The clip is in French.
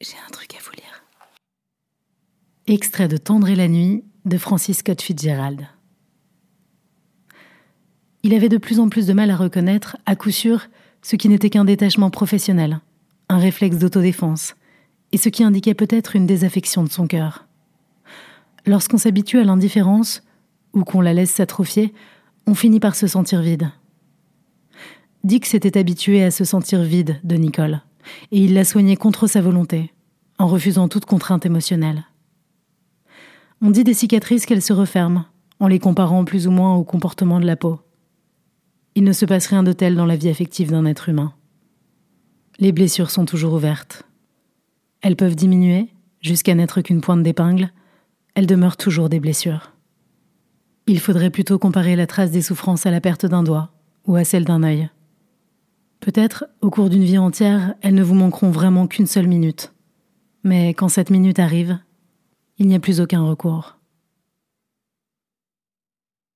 J'ai un truc à vous lire. Extrait de Tendre et la nuit de Francis Scott Fitzgerald. Il avait de plus en plus de mal à reconnaître, à coup sûr, ce qui n'était qu'un détachement professionnel, un réflexe d'autodéfense, et ce qui indiquait peut-être une désaffection de son cœur. Lorsqu'on s'habitue à l'indifférence, ou qu'on la laisse s'atrophier, on finit par se sentir vide. Dick s'était habitué à se sentir vide de Nicole et il l'a soignée contre sa volonté, en refusant toute contrainte émotionnelle. On dit des cicatrices qu'elles se referment, en les comparant plus ou moins au comportement de la peau. Il ne se passe rien de tel dans la vie affective d'un être humain. Les blessures sont toujours ouvertes. Elles peuvent diminuer, jusqu'à n'être qu'une pointe d'épingle, elles demeurent toujours des blessures. Il faudrait plutôt comparer la trace des souffrances à la perte d'un doigt ou à celle d'un œil. Peut-être, au cours d'une vie entière, elles ne vous manqueront vraiment qu'une seule minute. Mais quand cette minute arrive, il n'y a plus aucun recours.